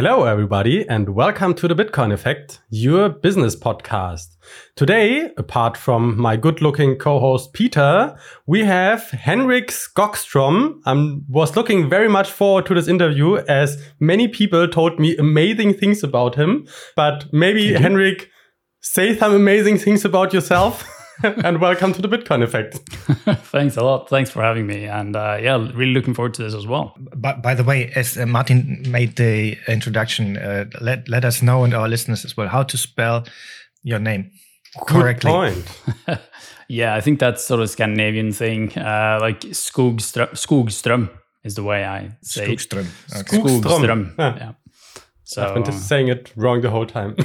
Hello, everybody, and welcome to the Bitcoin Effekt, your business podcast. Today, apart from my good looking co host Peter, we have Henrik Skogstrom. I was looking very much forward to this interview as many people told me amazing things about him. But maybe, Henrik, say some amazing things about yourself. and welcome to the Bitcoin Effekt. Thanks a lot. Thanks for having me. And uh, yeah, really looking forward to this as well. But by the way, as uh, Martin made the introduction, uh, let let us know and our listeners as well how to spell your name correctly. Good point. yeah, I think that's sort of Scandinavian thing. Uh, like Skogström, Skogström is the way I say Skogström. it. Okay. Skogström. Yeah. yeah. So I've been just saying it wrong the whole time.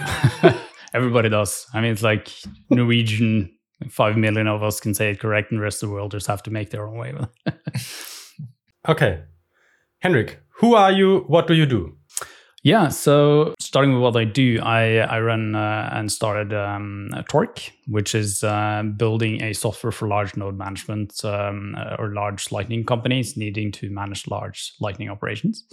Everybody does. I mean, it's like Norwegian five million of us can say it correct, and the rest of the world just have to make their own way okay. Henrik, who are you? What do you do? Yeah, so starting with what I do, I, I run uh, and started um, Torq, which is uh, building a software for large node management um, uh, or large Lightning companies needing to manage large Lightning operations.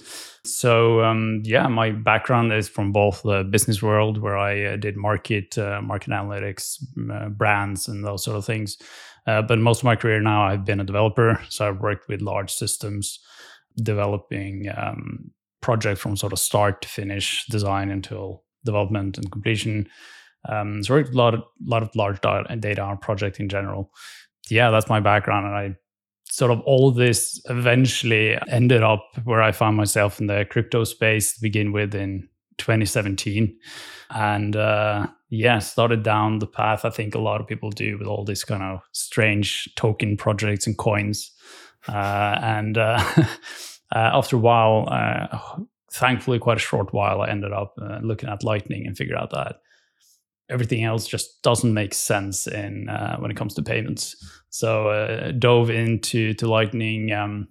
So um, yeah, my background is from both the business world, where I uh, did market, uh, market analytics, uh, brands, and those sort of things. but most of my career now, I've been a developer, so I've worked with large systems developing um, project from sort of start to finish, design until development and completion. Um, so a lot of lot of large data on project in general. Yeah, that's my background, and I sort of all of this eventually ended up where I found myself in the crypto space to begin with in 2017, and uh, yeah, started down the path I think a lot of people do with all these kind of strange token projects and coins, uh, and. Uh, after a while, uh, thankfully, quite a short while, I ended up uh, looking at Lightning and figured out that everything else just doesn't make sense in uh, when it comes to payments. So uh, dove into to Lightning. Um,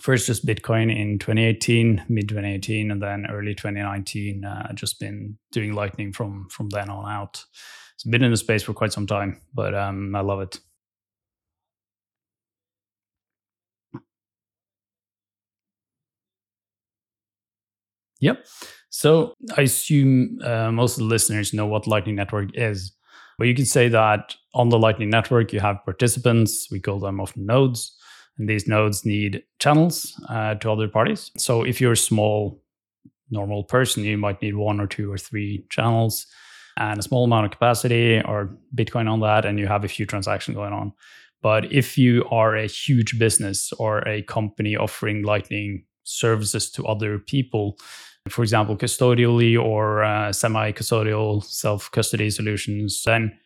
first, just Bitcoin in 2018, mid 2018, and then early 2019. Uh, just been doing Lightning from from then on out. It's been in the space for quite some time, but um, I love it. Yep. So I assume uh, most of the listeners know what Lightning Network is. But you can say that on the Lightning Network, you have participants. We call them often nodes. And these nodes need channels uh, to other parties. So if you're a small, normal person, you might need one or two or three channels and a small amount of capacity or Bitcoin on that, and you have a few transactions going on. But if you are a huge business or a company offering Lightning services to other people, for example, custodially or uh, semi custodial self custody solutions, then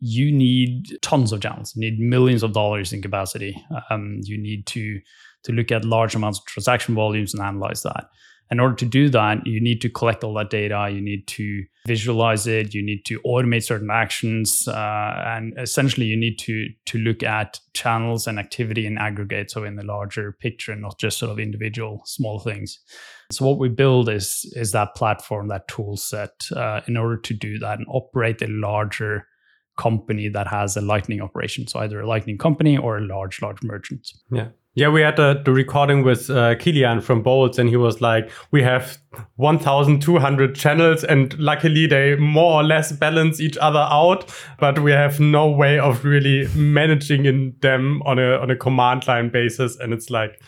you need tons of channels. You need millions of dollars in capacity. Um, you need to to look at large amounts of transaction volumes and analyze that. In order to do that, you need to collect all that data. You need to visualize it. You need to automate certain actions, uh, and essentially, you need to to look at channels and activity in aggregate, so in the larger picture, and not just sort of individual small things. So what we build is is that platform, that tool set, uh, in order to do that and operate a larger company that has a lightning operation. So either a lightning company or a large, large merchant. Yeah. Yeah, we had the, the recording with uh, Kilian from Boltz, and he was like, "We have 1,200 channels, and luckily they more or less balance each other out, but we have no way of really managing in them on a on a command line basis." And it's like,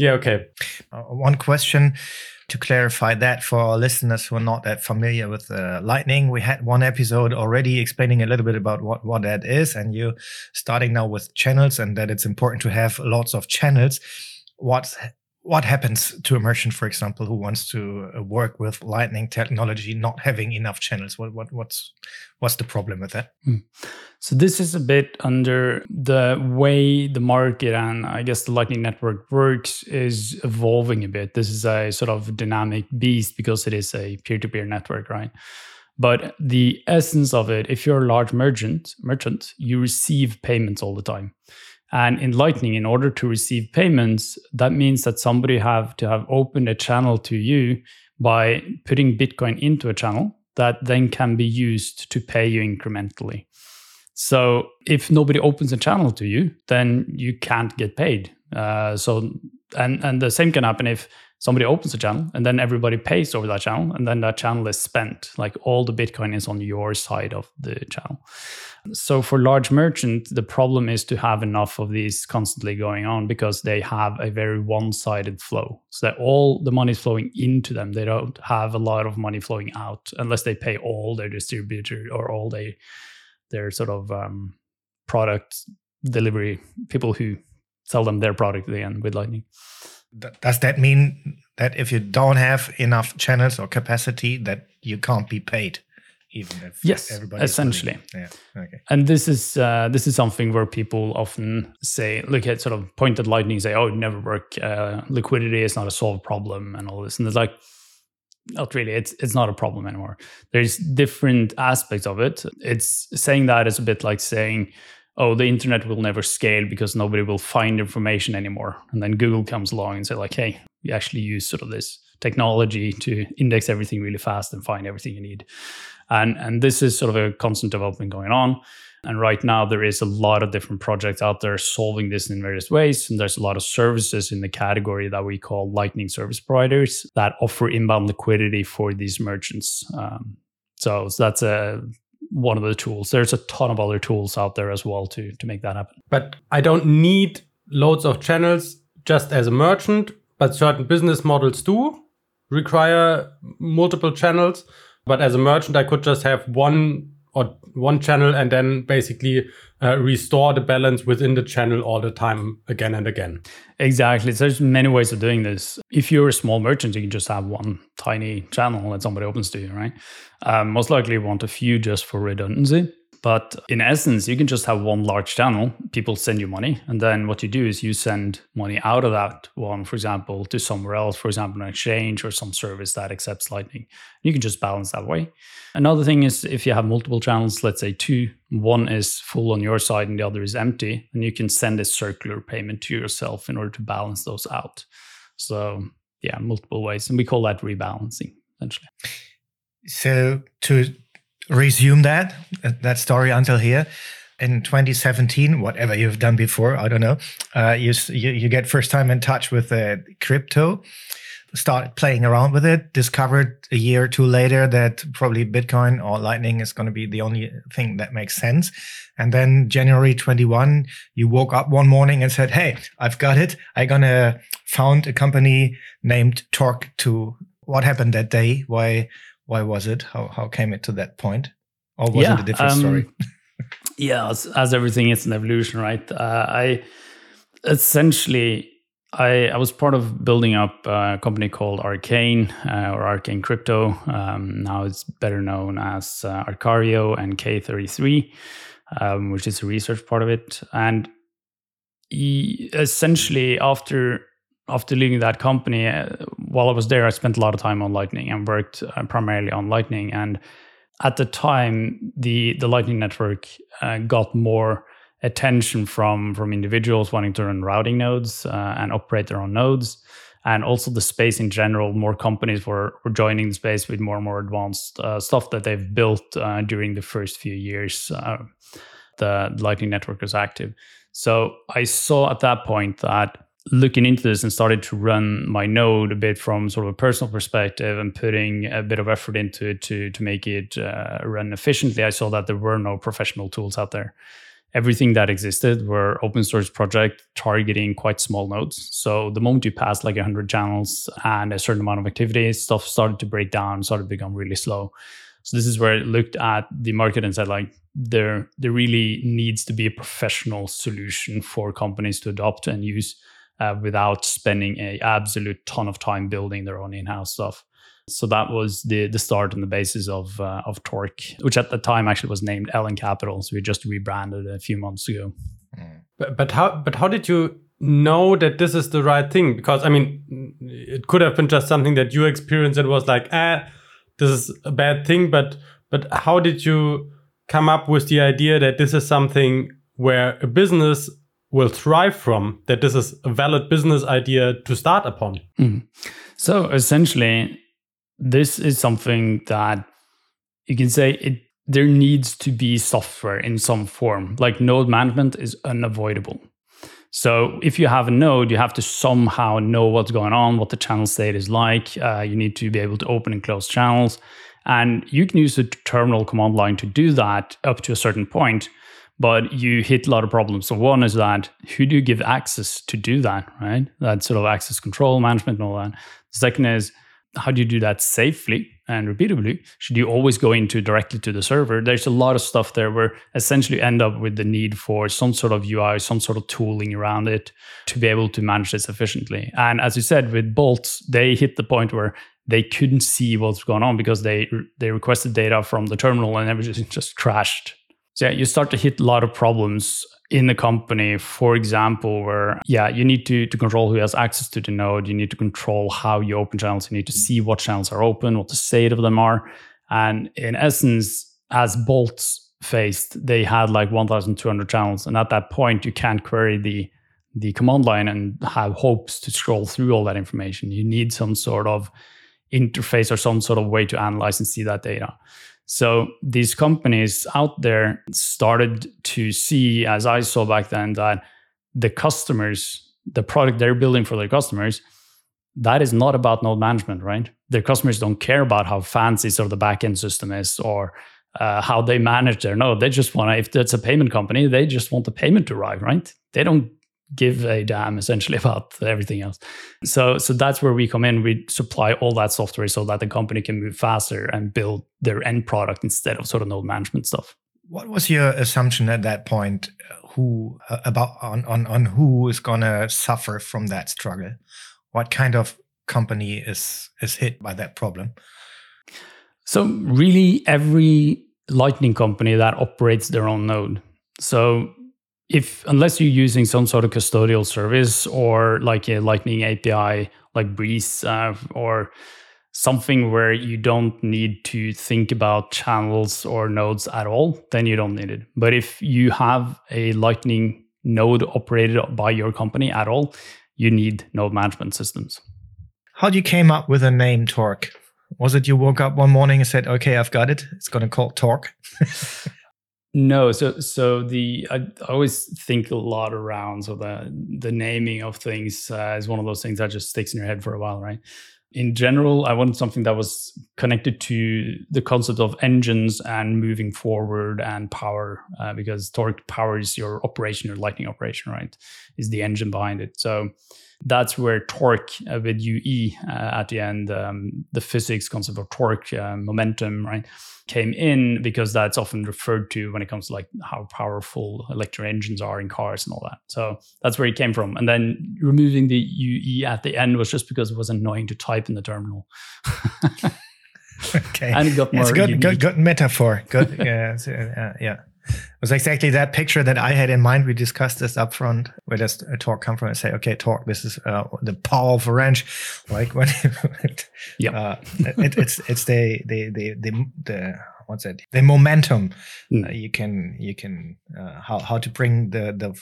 yeah, okay. Uh, one question to clarify that for our listeners who are not that familiar with uh, Lightning, we had one episode already explaining a little bit about what, what that is, and you starting now with channels and that it's important to have lots of channels. What what happens to a merchant, for example, who wants to uh, work with Lightning technology, not having enough channels? What, what what's what's the problem with that? Mm. So this is a bit under the way the market and I guess the Lightning Network works is evolving a bit. This is a sort of dynamic beast because it is a peer-to-peer network, right? But the essence of it, if you're a large merchant, merchant, you receive payments all the time. And in Lightning, in order to receive payments, that means that somebody have to have opened a channel to you by putting Bitcoin into a channel that then can be used to pay you incrementally. So if nobody opens a channel to you, then you can't get paid. Uh, so and and the same can happen if somebody opens a channel and then everybody pays over that channel and then that channel is spent. Like all the bitcoin is on your side of the channel. So for large merchants the problem is to have enough of these constantly going on because they have a very one-sided flow. So that all the money is flowing into them. They don't have a lot of money flowing out unless they pay all their distributor or all they their sort of um, product delivery people who sell them their product at the end with lightning does that mean that if you don't have enough channels or capacity that you can't be paid even if yes everybody essentially. Yeah okay. And this is uh, this is something where people often say look at sort of point at lightning say oh it never work uh, liquidity is not a solved problem and all this. And it's like not really it's it's not a problem anymore. There's different aspects of it. It's saying that is a bit like saying oh, the internet will never scale because nobody will find information anymore. And then Google comes along and say like, hey, we actually use sort of this technology to index everything really fast and find everything you need. And and this is sort of a constant development going on. And right now there is a lot of different projects out there solving this in various ways. And there's a lot of services in the category that we call Lightning service providers that offer inbound liquidity for these merchants. Um, so, so that's a one of the tools. There's a ton of other tools out there as well to to make that happen. But I don't need loads of channels just as a merchant, but certain business models do require multiple channels. But as a merchant, I could just have one or one channel and then basically uh, restore the balance within the channel all the time again and again. Exactly. So there's many ways of doing this. If you're a small merchant, you can just have one tiny channel that somebody opens to you, right? Um, most likely you want a few just for redundancy. But in essence, you can just have one large channel. People send you money. And then what you do is you send money out of that one, for example, to somewhere else, for example, an exchange or some service that accepts Lightning. You can just balance that way. Another thing is if you have multiple channels, let's say two, one is full on your side and the other is empty, and you can send a circular payment to yourself in order to balance those out. So, yeah, multiple ways. And we call that rebalancing, essentially. So, to resume that that story until here. In 2017 whatever you've done before i don't know uh, you, you, you get first time in touch with uh, crypto start playing around with it discovered a year or two later that probably bitcoin or lightning is going to be the only thing that makes sense. And then january 21 you woke up one morning and said hey i've got it. I'm going to found a company named Torq to what happened that day? Why why was it? How how came it to that point? Or was yeah, it a different um, story? yeah, as, as, everything is an evolution, right? Uh, I essentially I, I was part of building up a company called Arcane uh, or Arcane Crypto. Um, now it's better known as uh, Arcario and K33, um, which is a research part of it. And he, essentially, after after leaving that company, uh, while I was there, I spent a lot of time on Lightning and worked uh, primarily on Lightning. And at the time, the the Lightning network uh, got more attention from from individuals wanting to run routing nodes uh, and operate their own nodes, and also the space in general. More companies were were joining the space with more and more advanced uh, stuff that they've built uh, during the first few years. the Lightning network was active. So I saw at that point that looking into this and started to run my node a bit from sort of a personal perspective and putting a bit of effort into it to to make it uh, run efficiently, I saw that there were no professional tools out there. Everything that existed were open source project targeting quite small nodes. So the moment you passed like 100 channels and a certain amount of activity, stuff started to break down, started to become really slow. So this is where I looked at the market and said like there there really needs to be a professional solution for companies to adopt and use uh, without spending a absolute ton of time building their own in-house stuff. So that was the the start and the basis of uh, of Torq, which at the time actually was named LN Capital. So we just rebranded a few months ago. But, but how but how did you know that this is the right thing? Because I mean, it could have been just something that you experienced and was like, ah, this is a bad thing. But but how did you come up with the idea that this is something where a business will thrive from that this is a valid business idea to start upon mm. so essentially this is something that you can say it there needs to be software in some form like node management is unavoidable So if you have a node, you have to somehow know what's going on, what the channel state is like. Uh, you need to be able to open and close channels. And you can use the terminal command line to do that up to a certain point, but you hit a lot of problems. So one is that who do you give access to do that, right? That sort of access control management and all that. The second is how do you do that safely and repeatably? Should you always go into directly to the server? There's a lot of stuff there where essentially end up with the need for some sort of UI, some sort of tooling around it to be able to manage this efficiently. And as you said, with Boltz, they hit the point where they couldn't see what's going on because they they requested data from the terminal and everything just crashed. So yeah, you start to hit a lot of problems in the company, for example, where yeah, you need to to control who has access to the node. You need to control how you open channels. You need to see what channels are open, what the state of them are, and in essence, as Boltz faced, they had like 1,200 channels, and at that point, you can't query the the command line and have hopes to scroll through all that information. You need some sort of interface or some sort of way to analyze and see that data. So these companies out there started to see, as I saw back then, that the customers, the product they're building for their customers, that is not about node management, right? Their customers don't care about how fancy sort of the backend system is or uh, how they manage their node. They just want to, if it's a payment company, they just want the payment to arrive, right? They don't give a damn essentially about everything else. So so that's where we come in. We supply all that software so that the company can move faster and build their end product instead of sort of node management stuff. What was your assumption at that point? Who uh, about on on on who is gonna suffer from that struggle? What kind of company is is hit by that problem? So really, every Lightning company that operates their own node. So if unless you're using some sort of custodial service or like a lightning api like Breez uh, or something where you don't need to think about channels or nodes at all then you don't need it. But if you have a lightning node operated by your company at all you need node management systems. How did you came up with a name Torq? Was it you woke up one morning and said okay i've got it. It's going to call Torq No, so so the I always think a lot around so the the naming of things uh, is one of those things that just sticks in your head for a while, right? In general, I wanted something that was connected to the concept of engines and moving forward and power, uh, because torque powers your operation, your lightning operation, right? Is the engine behind it. So that's where torque uh, with UE uh, at the end, um, the physics concept of torque, uh, momentum, right? came in because that's often referred to when it comes to like how powerful electric engines are in cars and all that. So that's where it came from. And then removing the UE at the end was just because it was annoying to type in the terminal. okay. And it got more. It's good, good, good metaphor. Good. yeah. Uh, yeah. It was exactly that picture that I had in mind. We discussed this up front. Where does a torque come from? And say, okay, torque. This is uh, the power of a wrench. Like when, yeah, uh, it, it's it's the the the the, the what's it? The momentum. Mm. Uh, you can you can uh, how how to bring the the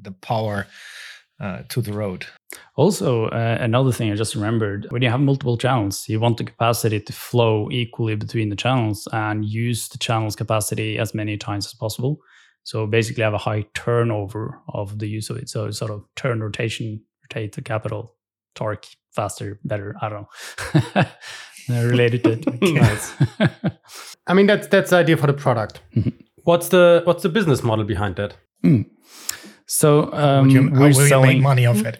the power uh, to the road. Also, uh, another thing I just remembered when you have multiple channels, you want the capacity to flow equally between the channels and use the channel's capacity as many times as possible. So basically, have a high turnover of the use of it. So sort of turn rotation, rotate the capital, torque faster, better. I don't know. Related to it. I mean, that's that's the idea for the product. Mm-hmm. What's the what's the business model behind that? Mm. So um, you, we're selling money off it.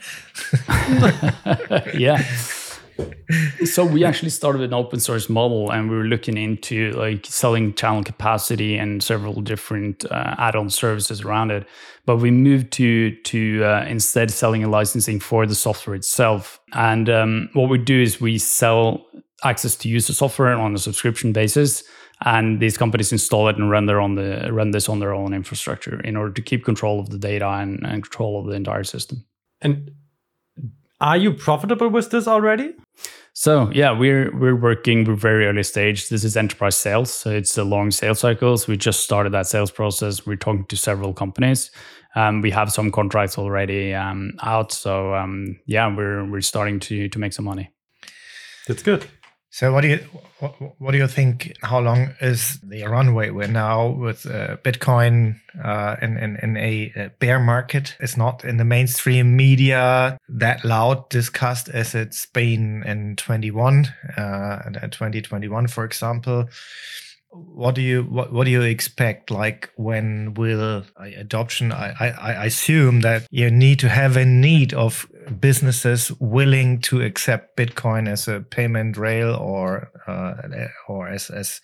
yeah. so we actually started an open source model and we were looking into like selling channel capacity and several different uh, add-on services around it but we moved to to uh, instead selling and licensing for the software itself and um, what we do is we sell access to use the software on a subscription basis and these companies install it and run their on the run this on their own infrastructure in order to keep control of the data and, and control of the entire system. And are you profitable with this already? So yeah, we're we're working. We're very early stage. This is enterprise sales, so it's a long sales cycles. We just started that sales process. We're talking to several companies. Um, we have some contracts already um, out. So um, yeah, we're we're starting to to make some money. That's good. So what do you what, what, do you think? How long is the runway? We're now with uh, Bitcoin uh, in, in, in a bear market. It's not in the mainstream media that loud discussed as it's been in 21, uh, 2021, for example what do you what, what do you expect like when will adoption I, I, I assume that you need to have a need of businesses willing to accept bitcoin as a payment rail or uh, or as as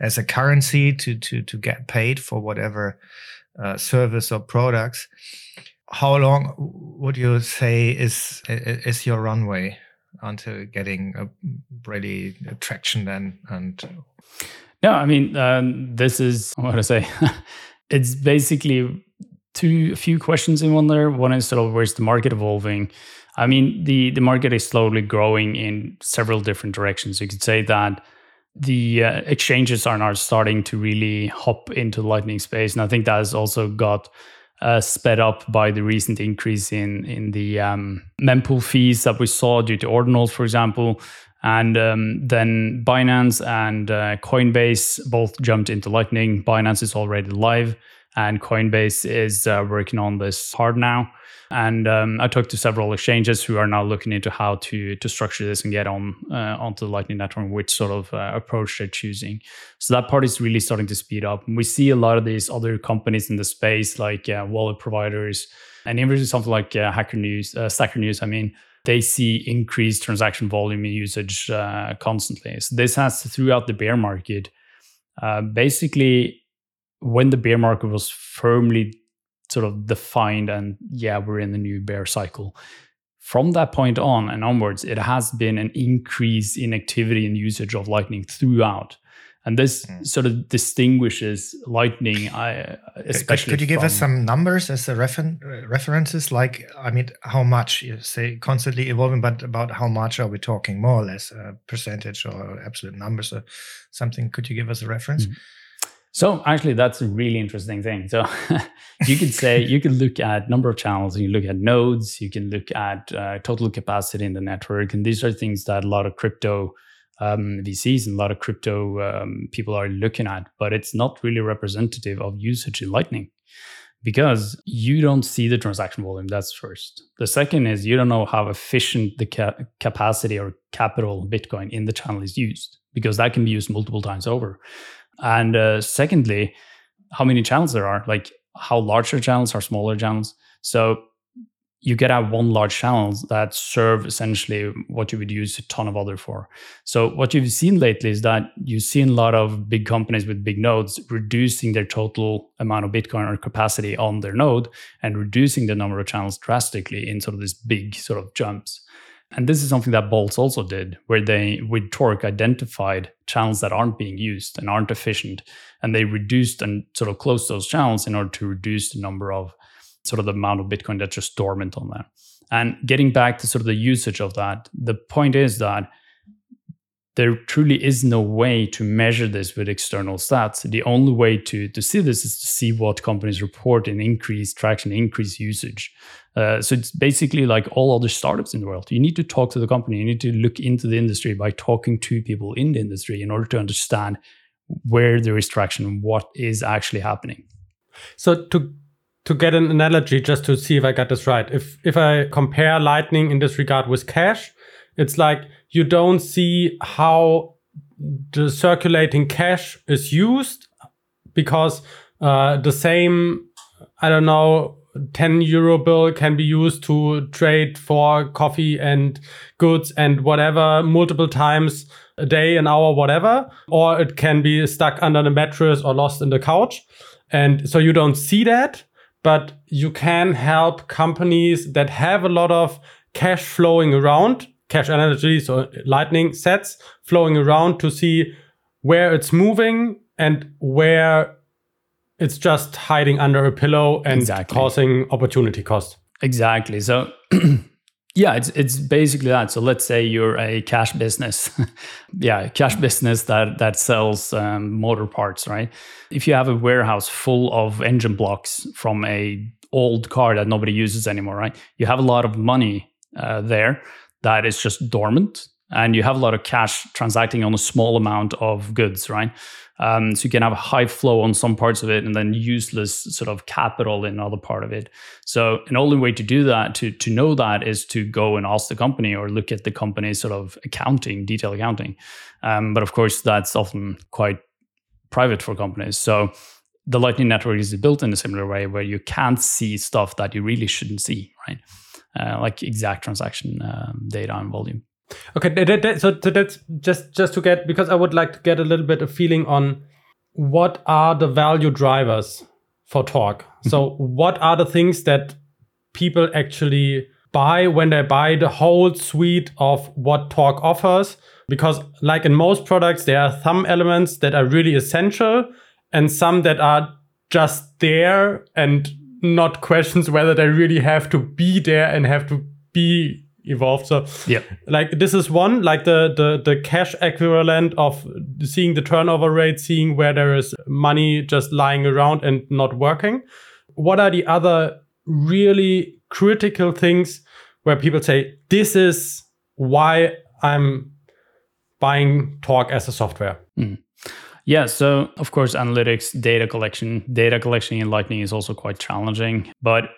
as a currency to to to get paid for whatever uh, service or products. How long would you say is is your runway until getting a really traction then and no, I mean, um, this is what I say. it's basically two few questions in one there. One is sort of where's the market evolving? I mean, the the market is slowly growing in several different directions. You could say that the uh, exchanges are now starting to really hop into Lightning space, and I think that has also got uh, sped up by the recent increase in in the um, mempool fees that we saw due to ordinals, for example. And um, then Binance and uh, Coinbase both jumped into Lightning. Binance is already live, and Coinbase is uh, working on this hard now. And um, I talked to several exchanges who are now looking into how to to structure this and get on uh, onto the Lightning Network, which sort of uh, approach they're choosing. So that part is really starting to speed up. We see a lot of these other companies in the space, like uh, wallet providers, and even something like uh, Hacker News, Stacker News. I mean, they see increased transaction volume and usage uh, constantly. So this has throughout the bear market, uh, basically, when the bear market was firmly sort of defined, and yeah, we're in the new bear cycle. From that point on and onwards, it has been an increase in activity and usage of Lightning throughout and this mm. sort of distinguishes lightning I, especially could, could you give us some numbers as a refer- references? Like i mean how much you say constantly evolving but about how much are we talking? More or less a percentage or absolute numbers or something. Could you give us a reference? Mm. So actually, that's a really interesting thing. So you could say you could look at number of channels, you look at nodes, you can look at uh, total capacity in the network, and these are things that a lot of crypto um, VCs and a lot of crypto um, people are looking at, but it's not really representative of usage in Lightning because you don't see the transaction volume. That's first. The second is you don't know how efficient the ca- capacity or capital Bitcoin in the channel is used because that can be used multiple times over. And uh, secondly, how many channels there are, like how large are channels, are smaller channels. So you get out one large channel that serve essentially what you would use a ton of other for. So what you've seen lately is that you've seen a lot of big companies with big nodes reducing their total amount of Bitcoin or capacity on their node and reducing the number of channels drastically in sort of this big sort of jumps. And this is something that Boltz also did, where they, with Torq, identified channels that aren't being used and aren't efficient. And they reduced and sort of closed those channels in order to reduce the number of sort of the amount of Bitcoin that's just dormant on there. And getting back to sort of the usage of that, the point is that there truly is no way to measure this with external stats. The only way to, to see this is to see what companies report in increased traction, increased usage. Uh, so it's basically like all other startups in the world. You need to talk to the company. You need to look into the industry by talking to people in the industry in order to understand where there is traction, what is actually happening. So to to get an analogy just to see if I got this right. If if I compare Lightning in this regard with cash, it's like you don't see how the circulating cash is used because uh, the same I don't know 10 euro bill can be used to trade for coffee and goods and whatever multiple times a day, an hour, whatever, or it can be stuck under the mattress or lost in the couch. And so you don't see that but you can help companies that have a lot of cash flowing around, cash energies or lightning sats flowing around to see where it's moving and where it's just hiding under a pillow and exactly. causing opportunity cost. Exactly. So Yeah, it's it's basically that. So let's say you're a cash business, yeah, cash business that that sells um, motor parts, right? If you have a warehouse full of engine blocks from a old car that nobody uses anymore, right? You have a lot of money uh, there that is just dormant, and you have a lot of cash transacting on a small amount of goods, right? Um, so you can have a high flow on some parts of it and then useless sort of capital in another part of it. So an only way to do that, to to know that, is to go and ask the company or look at the company's sort of accounting, detailed accounting. Um, but of course, that's often quite private for companies. So the Lightning Network is built in a similar way where you can't see stuff that you really shouldn't see, right? Uh, like exact transaction um, data and volume. Okay, that, that, so, so that's just just to get because I would like to get a little bit of feeling on what are the value drivers for Torq. Mm-hmm. so what are the things that people actually buy when they buy the whole suite of what Torq offers? Because like in most products, there are some elements that are really essential and some that are just there and not questions whether they really have to be there and have to be evolved. So yeah, like this is one like the the the cash equivalent of seeing the turnover rate, seeing where there is money just lying around and not working. What are the other really critical things where people say this is why I'm buying Torq as a software? Mm. Yeah, so of course, analytics, data collection, data collection in Lightning is also quite challenging. But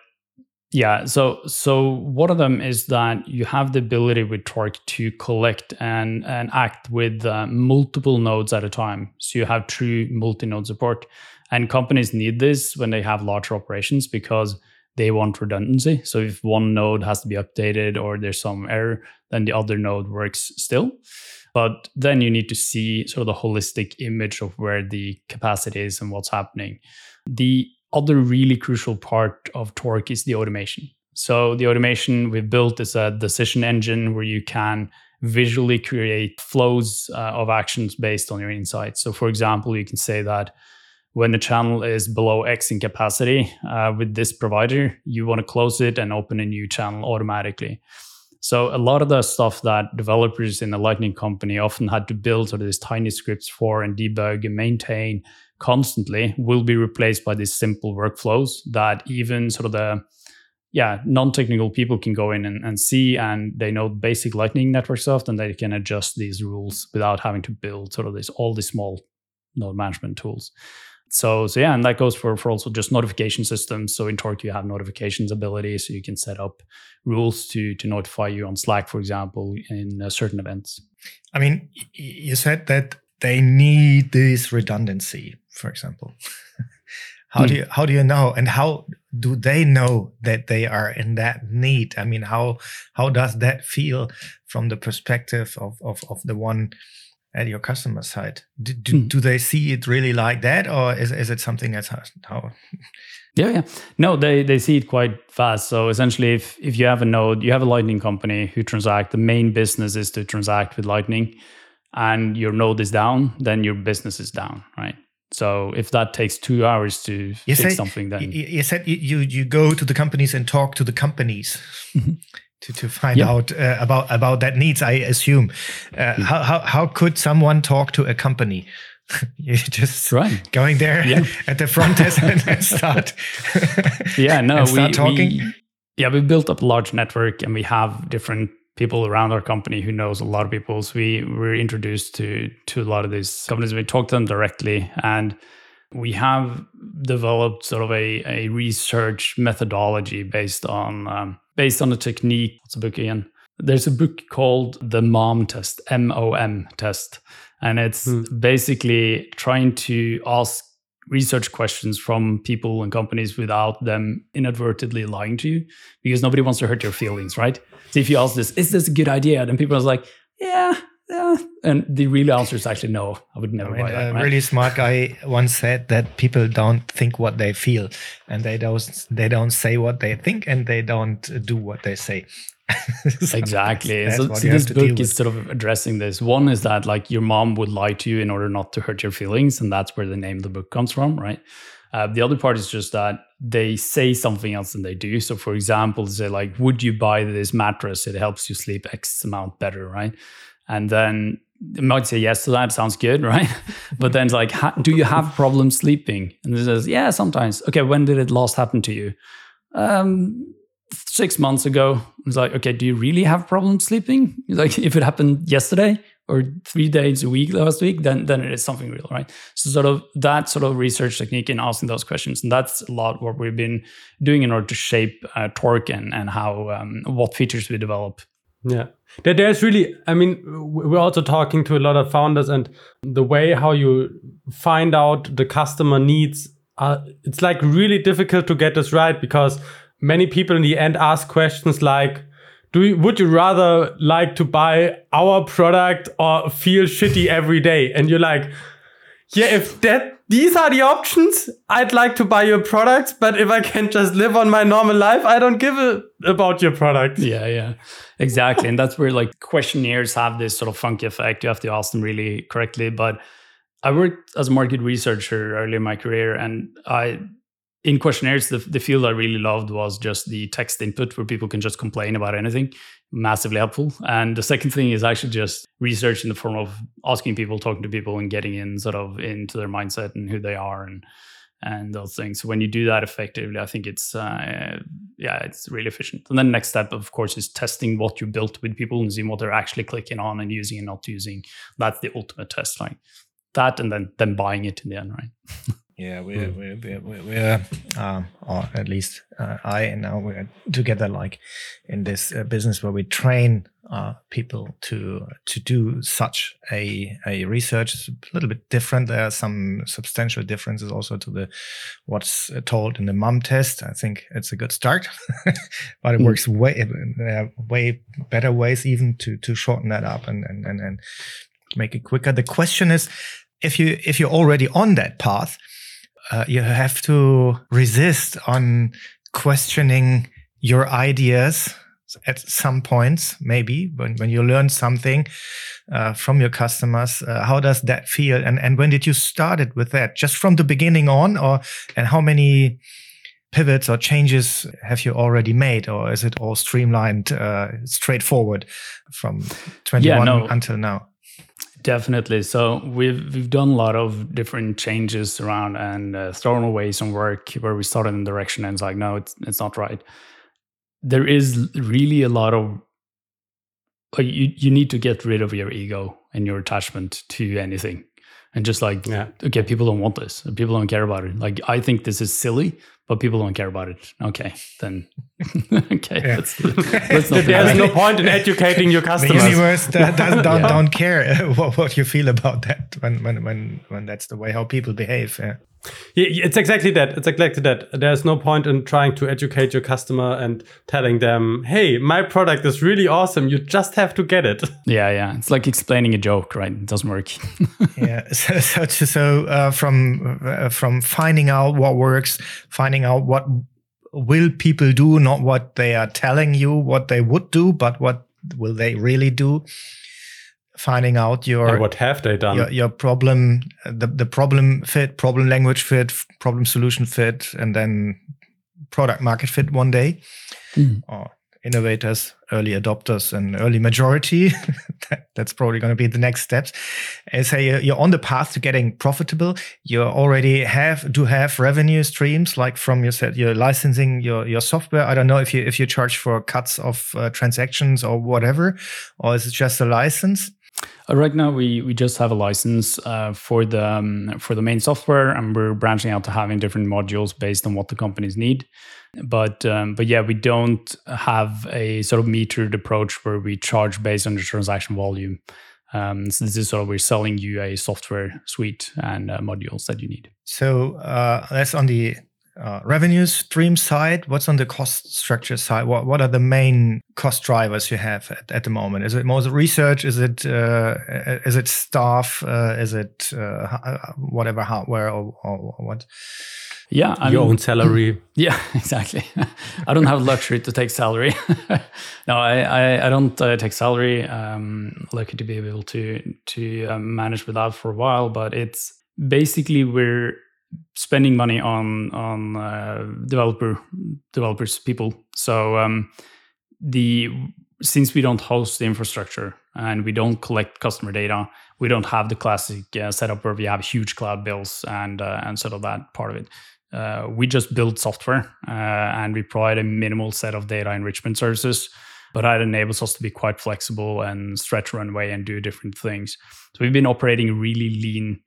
yeah, so so one of them is that you have the ability with Torq to collect and and act with uh, multiple nodes at a time. So you have true multi-node support, and companies need this when they have larger operations because they want redundancy. So if one node has to be updated or there's some error, then the other node works still. But then you need to see sort of the holistic image of where the capacity is and what's happening. The other really crucial part of Torq is the automation. So the automation we've built is a decision engine where you can visually create flows uh, of actions based on your insights. So for example, you can say that when the channel is below X in capacity uh, with this provider, you want to close it and open a new channel automatically. So a lot of the stuff that developers in the Lightning company often had to build sort of these tiny scripts for and debug and maintain constantly will be replaced by these simple workflows that even sort of the yeah non-technical people can go in and, and see and they know basic lightning network stuff and they can adjust these rules without having to build sort of this all these small node management tools. So so yeah and that goes for for also just notification systems. So in Torq you have notifications ability so you can set up rules to to notify you on slack for example in uh, certain events. I mean you said that they need this redundancy for example how mm. do hmm. you how do you know and how do they know that they are in that need i mean how how does that feel from the perspective of of, of the one at your customer side do, do, mm. do they see it really like that or is, is it something that's how yeah yeah no they they see it quite fast so essentially if if you have a node you have a lightning company who transact the main business is to transact with lightning and your node is down then your business is down right so if that takes two hours to you fix say, something, then you said you you go to the companies and talk to the companies mm-hmm. to to find yep. out uh, about about that needs. I assume. Uh, mm-hmm. how how how could someone talk to a company? You're just right. going there yeah. at the front desk and start. yeah, no, start we, talking. We, yeah, we built up a large network and we have different people around our company who knows a lot of people. So we were introduced to to a lot of these companies. We talked to them directly, and we have developed sort of a, a research methodology based on um, based on a technique. What's a book again? There's a book called the MOM test, M O M test, and it's hmm. basically trying to ask research questions from people and companies without them inadvertently lying to you because nobody wants to hurt your feelings, right? So if you ask this, is this a good idea? Then people are like, yeah, yeah. And the real answer is actually no. I would never buy that. A right? really smart guy once said that people don't think what they feel, and they don't they don't say what they think, and they don't do what they say. exactly. So, so this book is sort of addressing this. One is that like your mom would lie to you in order not to hurt your feelings, and that's where the name of the book comes from, right? Uh, the other part is just that they say something else than they do. So, for example, say like, "Would you buy this mattress? It helps you sleep X amount better, right?" And then they might say yes to that. Sounds good, right? but then it's like, "Do you have problems sleeping?" And it says, "Yeah, sometimes." Okay, when did it last happen to you? Um, six months ago, I was like, okay, do you really have problems sleeping? Like, if it happened yesterday or three days a week last week, then then it is something real, right? So, sort of that sort of research technique in asking those questions, and that's a lot what we've been doing in order to shape uh, Torq and and how um, what features we develop. Yeah, there, there's really, I mean, we're also talking to a lot of founders, and the way how you find out the customer needs, uh, it's like really difficult to get this right because many people in the end ask questions like do you, would you rather like to buy our product or feel shitty every day? And you're like yeah if that these are the options i'd like to buy your products but if i can just live on my normal life i don't give a about your product yeah yeah. Exactly. And that's where like questionnaires have this sort of funky effect. You have to ask them really correctly. But i worked as a market researcher early in my career and i in questionnaires, the, the field I really loved was just the text input where people can just complain about anything. Massively helpful. And the second thing is actually just research in the form of asking people, talking to people, and getting in sort of into their mindset and who they are and and those things. So when you do that effectively, I think it's uh, yeah, it's really efficient. And then next step, of course, is testing what you built with people and seeing what they're actually clicking on and using and not using. That's the ultimate test, like that, and then then buying it in the end, right? Yeah, we're mm. we're we're, we're um, or at least uh, I and now we're together like in this uh, business where we train uh, people to to do such a a research. It's a little bit different. There are some substantial differences also to the what's told in the mum test. I think it's a good start, but it mm. works way way better ways even to to shorten that up and and and, and make it quicker. The question is if you if you're already on that path uh, you have to resist on questioning your ideas at some points maybe when, when you learn something uh, from your customers uh, how does that feel? And and when did you start it with that? Just from the beginning on or and how many pivots or changes have you already made or is it all streamlined uh, straightforward from 21 yeah, no. until now Definitely. So we've we've done a lot of different changes around and uh, thrown away some work where we started in direction and it's like no, it's it's not right. There is really a lot of you you need to get rid of your ego and your attachment to anything and just like yeah. okay people don't want this. People don't care about it. Like i think this is silly but people don't care about it. Okay then. Okay yeah. let's, let's there's no point in educating your customers. the universe does, does, don't, yeah. don't care what, what you feel about that when when when when that's the way how people behave yeah yeah, it's exactly that. It's exactly that. There's no point in trying to educate your customer and telling them, "Hey, my product is really awesome. You just have to get it." Yeah, yeah. It's like explaining a joke, right? It doesn't work. yeah. So, so, so uh, from uh, from finding out what works, finding out what will people do, not what they are telling you what they would do, but what will they really do finding out your and what have they done? your, your, problem the, the problem fit problem language fit problem solution fit and then product market fit one day. Mm. or innovators early adopters and early majority. That, that's probably going to be the next steps. And say you're on the path to getting profitable. You already have do have revenue streams like from your said you're licensing your your software. I don't know if you if you charge for cuts of uh, transactions or whatever or is it just a license right now, we we just have a license uh, for the um, for the main software, and we're branching out to having different modules based on what the companies need. But um, but yeah, we don't have a sort of metered approach where we charge based on the transaction volume. Um, so this is sort of we're selling you a software suite and uh, modules that you need. So uh, that's on the uh, revenue stream side, what's on the cost structure side? What what are the main cost drivers you have at, at the moment? Is it more research? Is it uh, is it staff? Uh, is it uh, uh, whatever hardware or, or, what? Yeah, I your mean, own salary. Yeah, exactly. I don't have luxury to take salary. no, I I, I don't uh, take salary. Um, lucky to be able to to um, manage without for a while, but it's basically we're spending money on on uh, developer developers people. So um, the since we don't host the infrastructure and we don't collect customer data, we don't have the classic uh, setup where we have huge cloud bills and uh, and sort of that part of it. uh, we just build software uh, and we provide a minimal set of data enrichment services but that enables us to be quite flexible and stretch runway and do different things so we've been operating really lean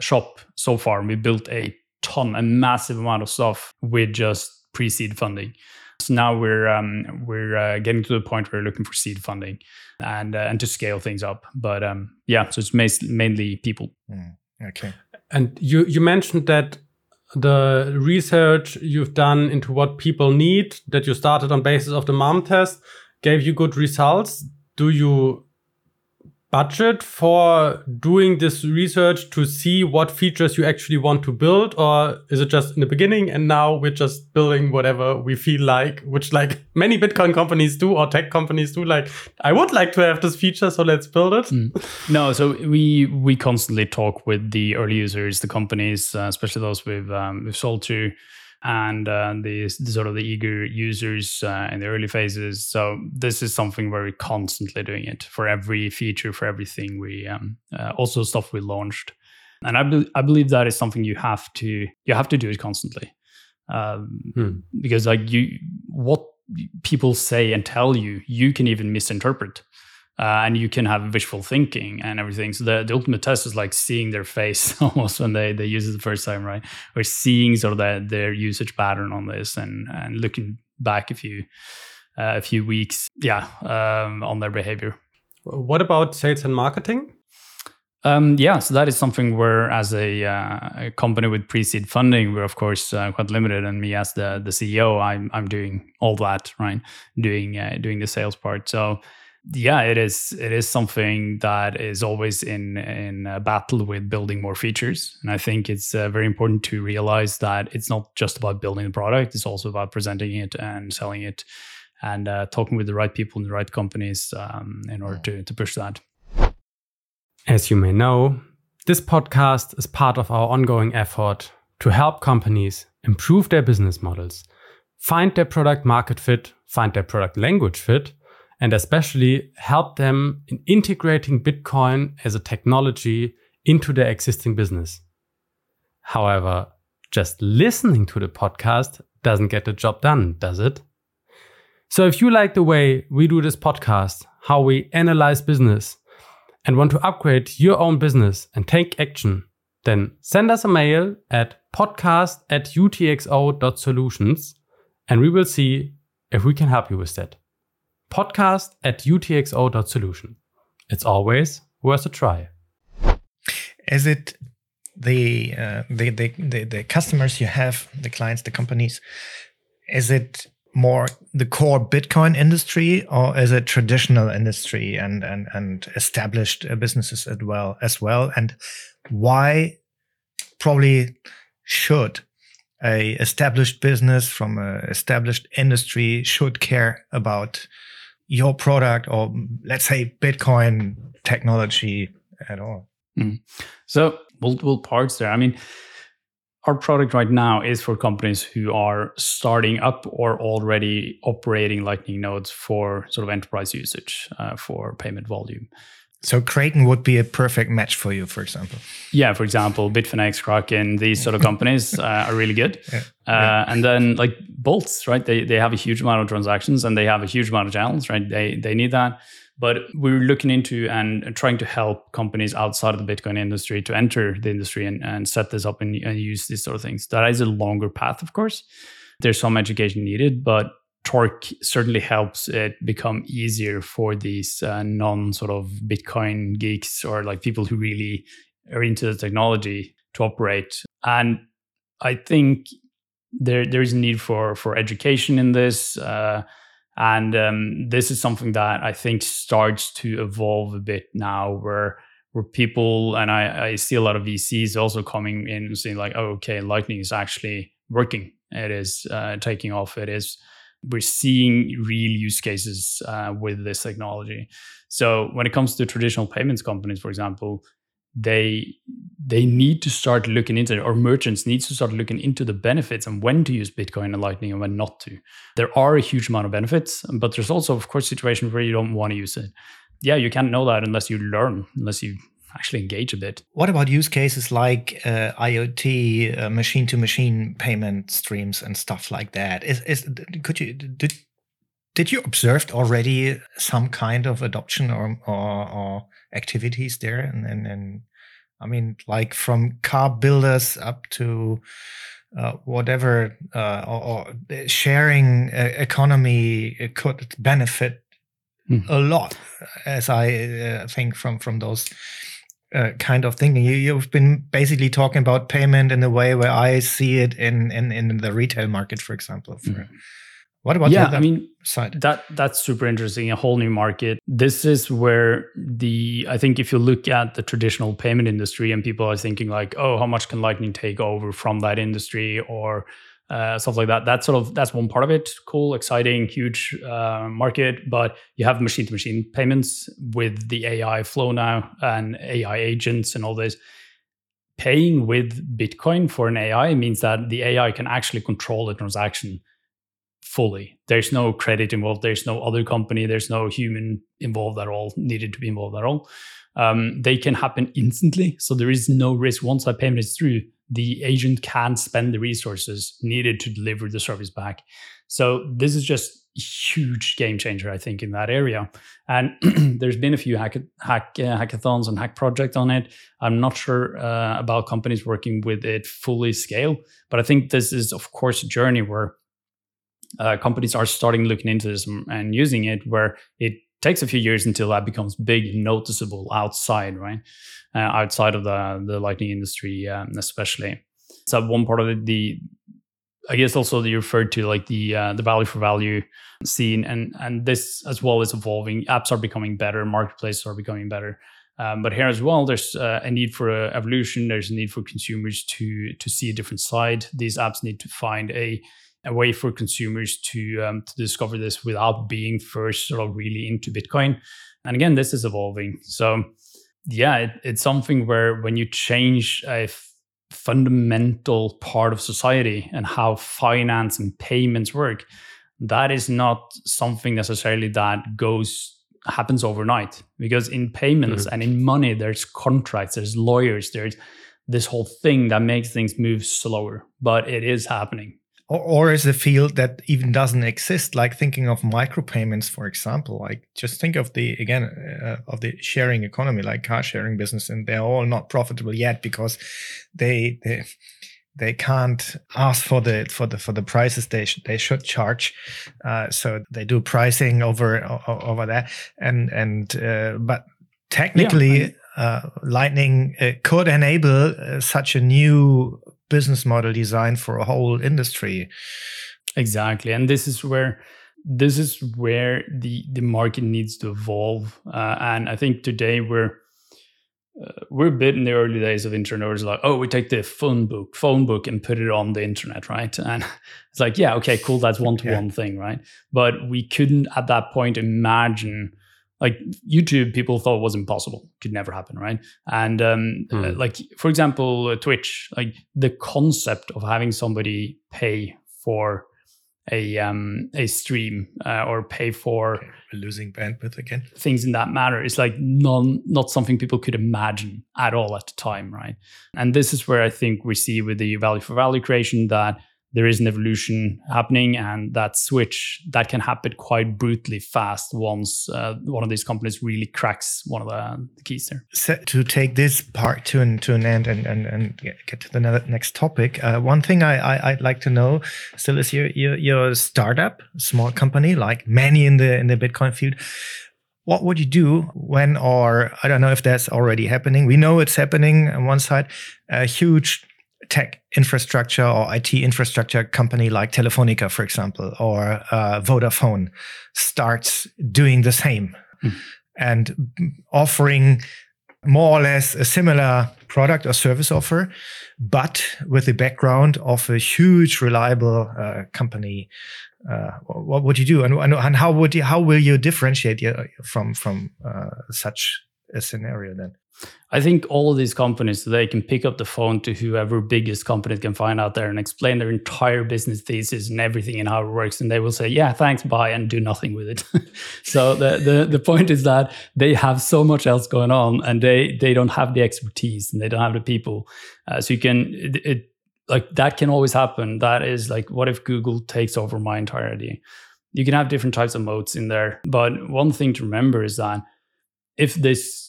shop so far we built a ton a massive amount of stuff with just pre-seed funding. So now we're um, we're uh, getting to the point where we're looking for seed funding and uh, and to scale things up. But um, yeah so it's mainly people. Mm, okay. And you you mentioned that the research you've done into what people need that you started on basis of the mom test gave you good results. Do you budget for doing this research to see what features you actually want to build or is it just in the beginning and now we're just building whatever we feel like which like many bitcoin companies do or tech companies do like i would like to have this feature so let's build it mm. no so we we constantly talk with the early users the companies uh, especially those we've um, we've sold to and uh, the, the, sort of the eager users uh, in the early phases. So this is something where we're constantly doing it for every feature, for everything we um, uh, also stuff we launched. And I, be- I believe that is something you have to you have to do it constantly, um, hmm. because like you what people say and tell you, you can even misinterpret uh, and you can have visual thinking and everything. So the, the ultimate test is like seeing their face almost when they, they use it the first time, right? Or seeing sort of the, their usage pattern on this and, and looking back a few uh, a few weeks, yeah, um, on their behavior. What about sales and marketing? Um, yeah, so that is something where, as a, uh, a company with pre-seed funding, we're of course uh, quite limited. And me, as the the CEO, I'm I'm doing all that, right? Doing uh, doing the sales part. So yeah it is it is something that is always in in a battle with building more features. And i think it's uh, very important to realize that it's not just about building the product it's also about presenting it and selling it and uh, talking with the right people in the right companies um, in order to, to push that. As you may know this podcast is part of our ongoing effort to help companies improve their business models find their product market fit find their product language fit and especially help them in integrating Bitcoin as a technology into their existing business. However, just listening to the podcast doesn't get the job done, does it? So if you like the way we do this podcast, how we analyze business, and want to upgrade your own business and take action, then send us a mail at podcast at utxo.solutions and we will see if we can help you with that podcast at utxo.solution. It's always worth a try. Is it the, uh, the, the, the, the customers you have, the clients, the companies, is it more the core Bitcoin industry or is it traditional industry and, and, and established businesses as well, as well? And why probably should a established business from a established industry should care about your product or let's say Bitcoin technology at all. Mm. So multiple parts there. I mean, our product right now is for companies who are starting up or already operating Lightning nodes for sort of enterprise usage uh, for payment volume. So Kraken would be a perfect match for you, for example. Yeah, for example, Bitfinex, Kraken, these sort of companies uh, are really good. Yeah. Uh, and then like Boltz, right? They they have a huge amount of transactions and they have a huge amount of channels, right? They they need that. But we're looking into and trying to help companies outside of the Bitcoin industry to enter the industry and, and set this up and, and use these sort of things. That is a longer path, of course. There's some education needed, but Torq certainly helps it become easier for these uh, non sort of Bitcoin geeks or like people who really are into the technology to operate. And I think there there is a need for for education in this. Uh, and um, this is something that I think starts to evolve a bit now, where where people and I, I see a lot of VCs also coming in and saying like, oh, okay, Lightning is actually working. It is uh, taking off. It is we're seeing real use cases uh, with this technology. So when it comes to traditional payments companies, for example, they they need to start looking into it, or merchants need to start looking into the benefits and when to use Bitcoin and Lightning and when not to. There are a huge amount of benefits, but there's also, of course, situations where you don't want to use it. Yeah, you can't know that unless you learn, unless you actually engage a bit. What about use cases like uh, IoT, machine to machine payment streams, and stuff like that? Is, is could you did did you observe already some kind of adoption or or, or activities there? And, and, and I mean, like from car builders up to uh, whatever uh, or, or, sharing uh, economy could benefit mm. a lot, as I uh, think from from those uh, kind of thinking. You, have been basically talking about payment in a way where I see it in in, in the retail market, for example. For, mm. What about yeah? I mean, side that that's super interesting. A whole new market. This is where the I think if you look at the traditional payment industry and people are thinking like, oh, how much can Lightning take over from that industry or uh, stuff like that. That's sort of that's one part of it. Cool, exciting, huge uh, market. But you have machine to machine payments with the AI flow now and AI agents and all this. Paying with Bitcoin for an AI means that the AI can actually control the transaction fully. There's no credit involved. There's no other company. There's no human involved at all, needed to be involved at all. Um, they can happen instantly. So there is no risk once that payment is through the agent can spend the resources needed to deliver the service back. So this is just a huge game changer, I think, in that area. And there's been a few hack, hack uh, hackathons and hack projects on it. I'm not sure uh, about companies working with it fully scale, but I think this is, of course, a journey where uh, companies are starting looking into this and using it, where it takes a few years until that becomes big and noticeable outside, right? Uh, outside of the the lightning industry, um, especially. So one part of it, the I guess also you referred to like the uh, the value for value scene, and and this as well is evolving. Apps are becoming better, marketplaces are becoming better. Um, but here as well, there's uh, a need for uh, evolution. There's a need for consumers to to see a different side. These apps need to find a a way for consumers to um, to discover this without being first sort of really into Bitcoin. And again, this is evolving. So yeah, it, it's something where when you change a f- fundamental part of society and how finance and payments work, that is not something necessarily that goes happens overnight because in payments mm-hmm. and in money there's contracts there's lawyers there's this whole thing that makes things move slower but it is happening or, or is a field that even doesn't exist like thinking of micropayments for example? Like just think of the again uh, of the sharing economy like car sharing business and they're all not profitable yet because they they they can't ask for the for the for the prices they sh- they should charge. Uh, so they do pricing over over that. And and uh, but technically yeah, lightning uh, could enable uh, such a new business model design for a whole industry. Exactly, and this is where this is where the the market needs to evolve. Uh, and I think today we're uh, we're a bit in the early days of internet. It's like, oh, we take the phone book, phone book, and put it on the internet, right? And it's like, yeah, okay, cool, that's one to one thing, right? But we couldn't at that point imagine like YouTube, people thought was impossible, could never happen, right? And um, mm. like for example, uh, Twitch, like the concept of having somebody pay for a um a stream uh, or pay for okay. losing bandwidth again things in that matter is like non not something people could imagine at all at the time right and this is where i think we see with the value for value creation that there is an evolution happening and that switch that can happen quite brutally fast once uh, one of these companies really cracks one of the, the keys there. So to take this part to an, to an end and, and, and get to the next topic uh, one thing I, I would like to know still is your, your your startup small company like many in the in the bitcoin field. What would you do when or i don't know if that's already happening. We know it's happening on one side. A huge tech infrastructure or IT infrastructure company like Telefonica, for example, or uh, Vodafone starts doing the same mm. and offering more or less a similar product or service offer, but with the background of a huge, reliable uh, company. Uh, what would you do, and, and, how would you, how will you differentiate from from uh, such a scenario then? I think all of these companies today can pick up the phone to whoever biggest company can find out there and explain their entire business thesis and everything and how it works, and they will say, "Yeah, thanks, bye," and do nothing with it. so the, the the point is that they have so much else going on, and they they don't have the expertise and they don't have the people. Uh, so you can it, it like that can always happen. That is like, what if Google takes over my entire idea? You can have different types of modes in there, but one thing to remember is that if this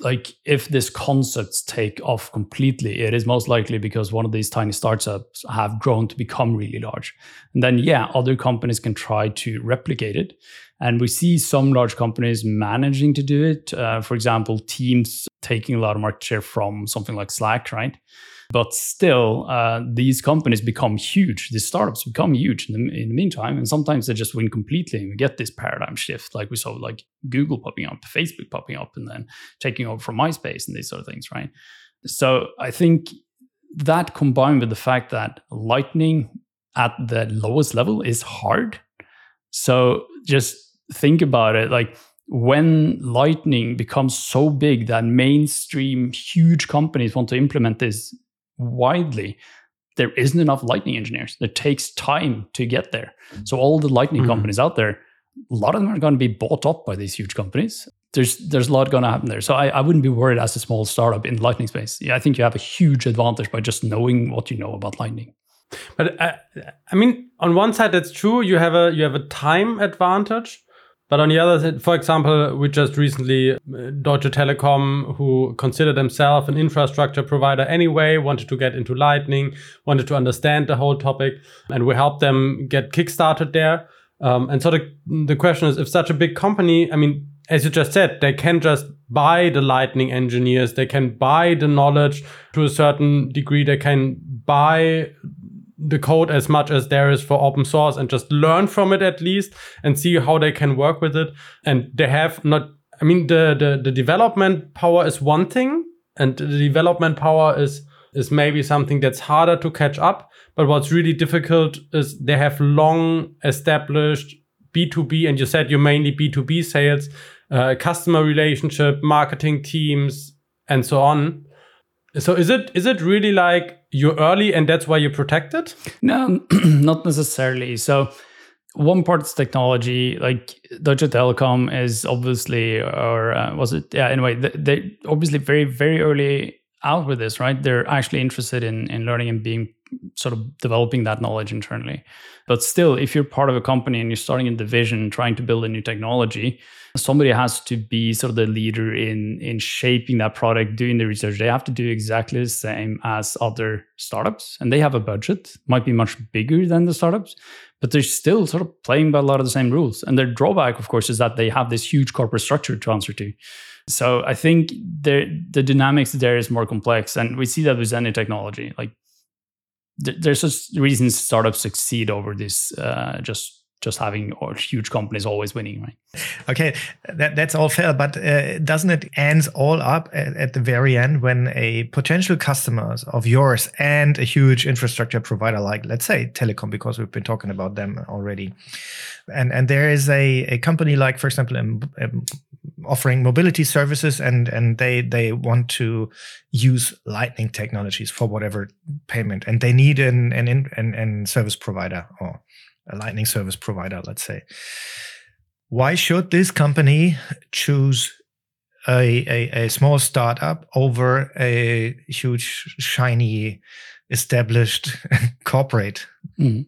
like if this concepts take off completely it is most likely because one of these tiny startups have grown to become really large. And then yeah other companies can try to replicate it. And we see some large companies managing to do it. Uh, for example teams taking a lot of market share from something like slack right but still, uh, these companies become huge. These startups become huge in the, in the meantime, and sometimes they just win completely. And we get this paradigm shift, like we saw, like Google popping up, Facebook popping up, and then taking over from MySpace and these sort of things, right? So I think that combined with the fact that Lightning at the lowest level is hard. So just think about it, like when lightning becomes so big that mainstream huge companies want to implement this widely, there isn't enough lightning engineers. It takes time to get there. So all the lightning mm-hmm. companies out there, a lot of them are going to be bought up by these huge companies. There's there's a lot going to happen there. So I, I wouldn't be worried as a small startup in the lightning space. Yeah, I think you have a huge advantage by just knowing what you know about lightning. But uh, I mean, on one side, that's true. You have a you have a time advantage but on the other side, for example, we just recently, uh, Deutsche Telekom, who consider themselves an infrastructure provider anyway, wanted to get into Lightning, wanted to understand the whole topic, and we helped them get kickstarted there. Um, and so the, the question is if such a big company, I mean, as you just said, they can just buy the Lightning engineers, they can buy the knowledge to a certain degree, they can buy the code as much as there is for open source and just learn from it at least and see how they can work with it. And they have not, I mean, the, the, the development power is one thing and the development power is, is maybe something that's harder to catch up. But what's really difficult is they have long established B2B, and you said you mainly B2B sales, uh, customer relationship, marketing teams, and so on. So is it is it really like you're early and that's why you're protected? No, not necessarily. So one part is technology. Like Deutsche Telekom is obviously, or uh, was it? Yeah. Anyway, they are obviously very very early out with this, right? They're actually interested in in learning and being sort of developing that knowledge internally. But still, if you're part of a company and you're starting a division trying to build a new technology, somebody has to be sort of the leader in in shaping that product, doing the research. They have to do exactly the same as other startups, and they have a budget, might be much bigger than the startups, but they're still sort of playing by a lot of the same rules. And their drawback, of course, is that they have this huge corporate structure to answer to. So I think the the dynamics there is more complex, and we see that with any technology. Like there's just reasons startups succeed over this uh, just just having or huge companies always winning, right? Okay, that, that's all fair, but uh, doesn't it ends all up at, at, the very end when a potential customers of yours and a huge infrastructure provider like, let's say, Telekom, because we've been talking about them already, and and there is a, a company like, for example, um, um, offering mobility services, and and they they want to use Lightning technologies for whatever payment, and they need an an an, an service provider or a Lightning service provider, let's say. Why should this company choose a, a, a small startup over a huge, shiny, established corporate? Mm.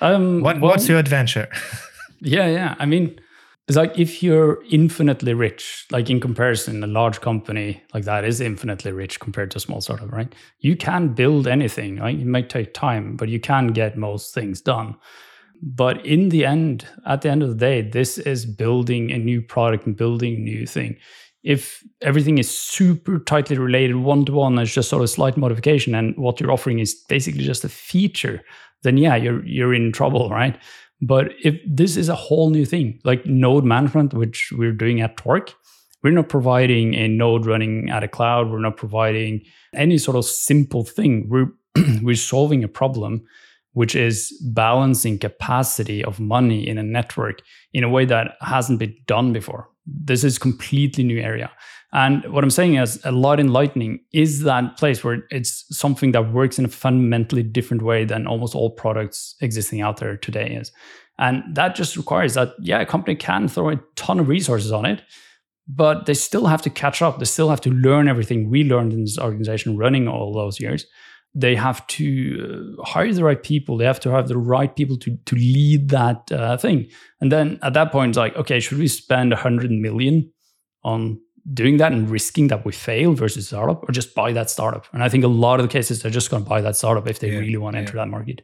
Um, what, well, what's your adventure? yeah, yeah. I mean, it's like if you're infinitely rich, like in comparison, a large company like that is infinitely rich compared to a small startup, right? You can build anything, right? It might take time, but you can get most things done. But in the end, at the end of the day, this is building a new product and building a new thing. If everything is super tightly related one to one, it's just sort of slight modification, and what you're offering is basically just a feature, then yeah, you're you're in trouble, right? But if this is a whole new thing, like node management, which we're doing at Torq, we're not providing a node running at a cloud. We're not providing any sort of simple thing. We're we're solving a problem which is balancing capacity of money in a network in a way that hasn't been done before. This is completely new area. And what I'm saying is a lot in Lightning is that place where it's something that works in a fundamentally different way than almost all products existing out there today is. And that just requires that, yeah, a company can throw a ton of resources on it, but they still have to catch up. They still have to learn everything we learned in this organization running all those years. They have to uh, hire the right people. They have to have the right people to to lead that uh, thing. And then at that point, it's like, okay, should we spend a hundred million on doing that and risking that we fail versus startup, or just buy that startup? And I think a lot of the cases they're just going to buy that startup if they yeah, really want to yeah. enter that market.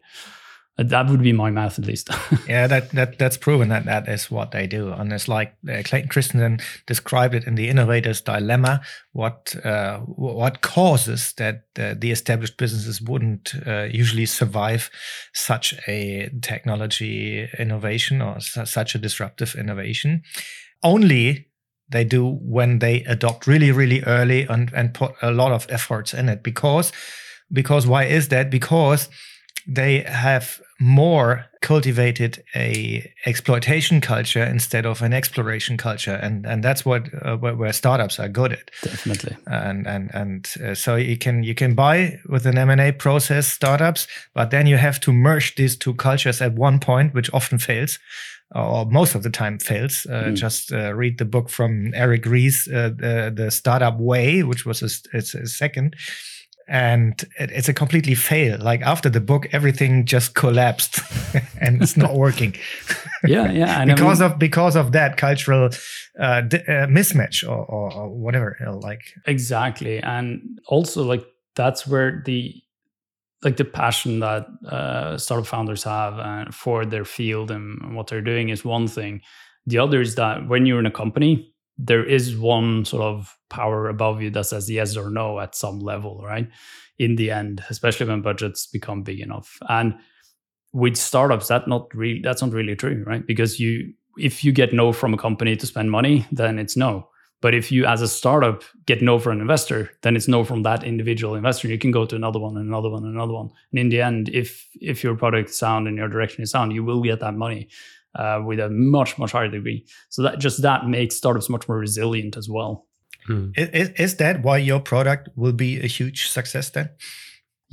That would be my math, at least. yeah, that, that that's proven that that is what they do, and it's like uh, Clayton Christensen described it in the Innovator's Dilemma. What uh, what causes that uh, the established businesses wouldn't uh, usually survive such a technology innovation or su- such a disruptive innovation? Only they do when they adopt really really early and and put a lot of efforts in it because because why is that because they have more cultivated a exploitation culture instead of an exploration culture and and that's what uh, where, where, startups are good at definitely and and and uh, so you can you can buy with an M&A process startups but then you have to merge these two cultures at one point which often fails or most of the time fails. Uh, mm. Just uh, read the book from Eric Ries, uh, the, the, Startup Way, which was his, his, his second and it's a completely fail. Like after the book everything just collapsed and it's not working. Yeah yeah because I mean, of because of that cultural uh, uh, mismatch or, or, or whatever you know, like exactly and also like that's where the like the passion that uh, startup founders have uh, for their field and what they're doing is one thing. The other is that when you're in a company there is one sort of power above you that says yes or no at some level, right? In the end, especially when budgets become big enough. And with startups, that not really that's not really true, right? Because you if you get no from a company to spend money, then it's no. But if you, as a startup, get no from an investor, then it's no from that individual investor. You can go to another one and another one and another one. And in the end, if if your product is sound and your direction is sound, you will get that money uh, with a much much higher degree. So that just that makes startups much more resilient as well. Hmm. Is, is that why your product will be a huge success then?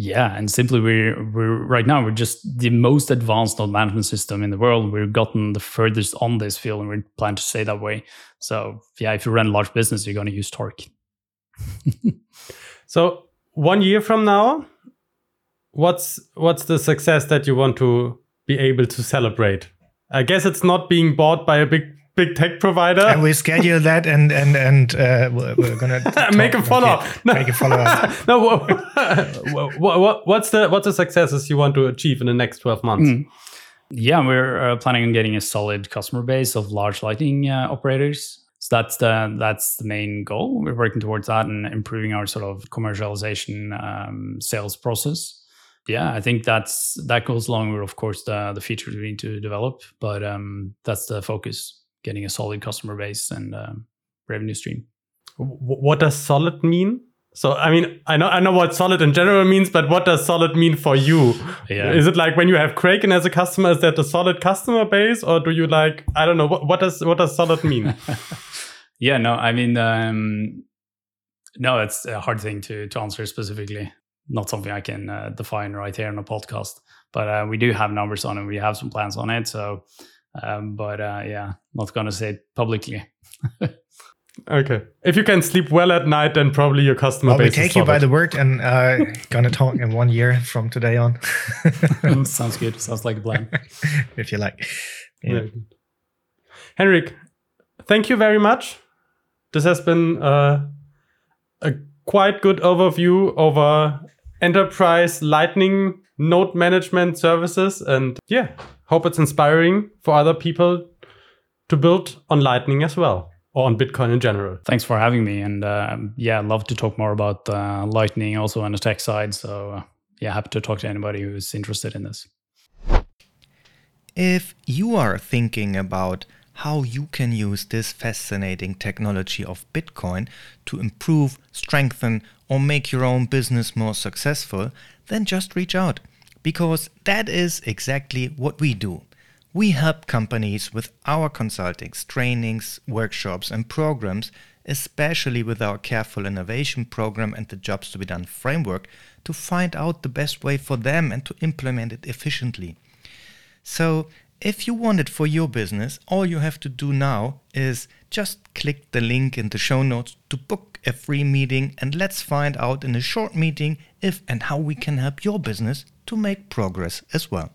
Yeah, and simply we're we're right now we're just the most advanced node management system in the world. We've gotten the furthest on this field, and we plan to stay that way. So yeah, if you run a large business, you're going to use Torq. so one year from now, what's what's the success that you want to be able to celebrate? I guess it's not being bought by a big big tech provider. And we schedule that, and and and uh, we're gonna make a follow up. No. Make a follow up. no, what, what, what's the what's the successes you want to achieve in the next twelve months? Mm. Yeah, we're uh, planning on getting a solid customer base of large lighting uh, operators. So that's the that's the main goal. We're working towards that and improving our sort of commercialization um, sales process yeah, I think that's that goes along with, of course, the the features we need to develop. But um, that's the focus: getting a solid customer base and um, revenue stream. What does solid mean? So I mean, I know I know what solid in general means, but what does solid mean for you? Yeah. Is it like when you have Kraken as a customer, is that a solid customer base, or do you like I don't know what, what does what does solid mean? yeah, no, I mean, um, no, it's a hard thing to to answer specifically not something I can uh, define right here in a podcast. But uh, we do have numbers on it. We have some plans on it. So, um, but uh, yeah, not going to say it publicly. okay. If you can sleep well at night, then probably your customer well, base. We take you by the word and uh, gonna talk in one year from today on. Sounds good. Sounds like a plan. if you like. Yeah. Henrik, thank you very much. This has been uh, a quite good overview over enterprise lightning node management services. And yeah hope it's inspiring for other people to build on lightning as well or on bitcoin in general. Thanks for having me. And uh, yeah i'd love to talk more about uh, lightning also on the tech side. So uh, yeah happy to talk to anybody who's interested in this. If you are thinking about how you can use this fascinating technology of Bitcoin to improve, strengthen, or make your own business more successful, then just reach out. Because that is exactly what we do. We help companies with our consultings, trainings, workshops, and programs, especially with our Careful Innovation program and the Jobs to be Done framework, to find out the best way for them and to implement it efficiently. So, if you want it for your business, all you have to do now is just click the link in the show notes to book a free meeting and let's find out in a short meeting if and how we can help your business to make progress as well.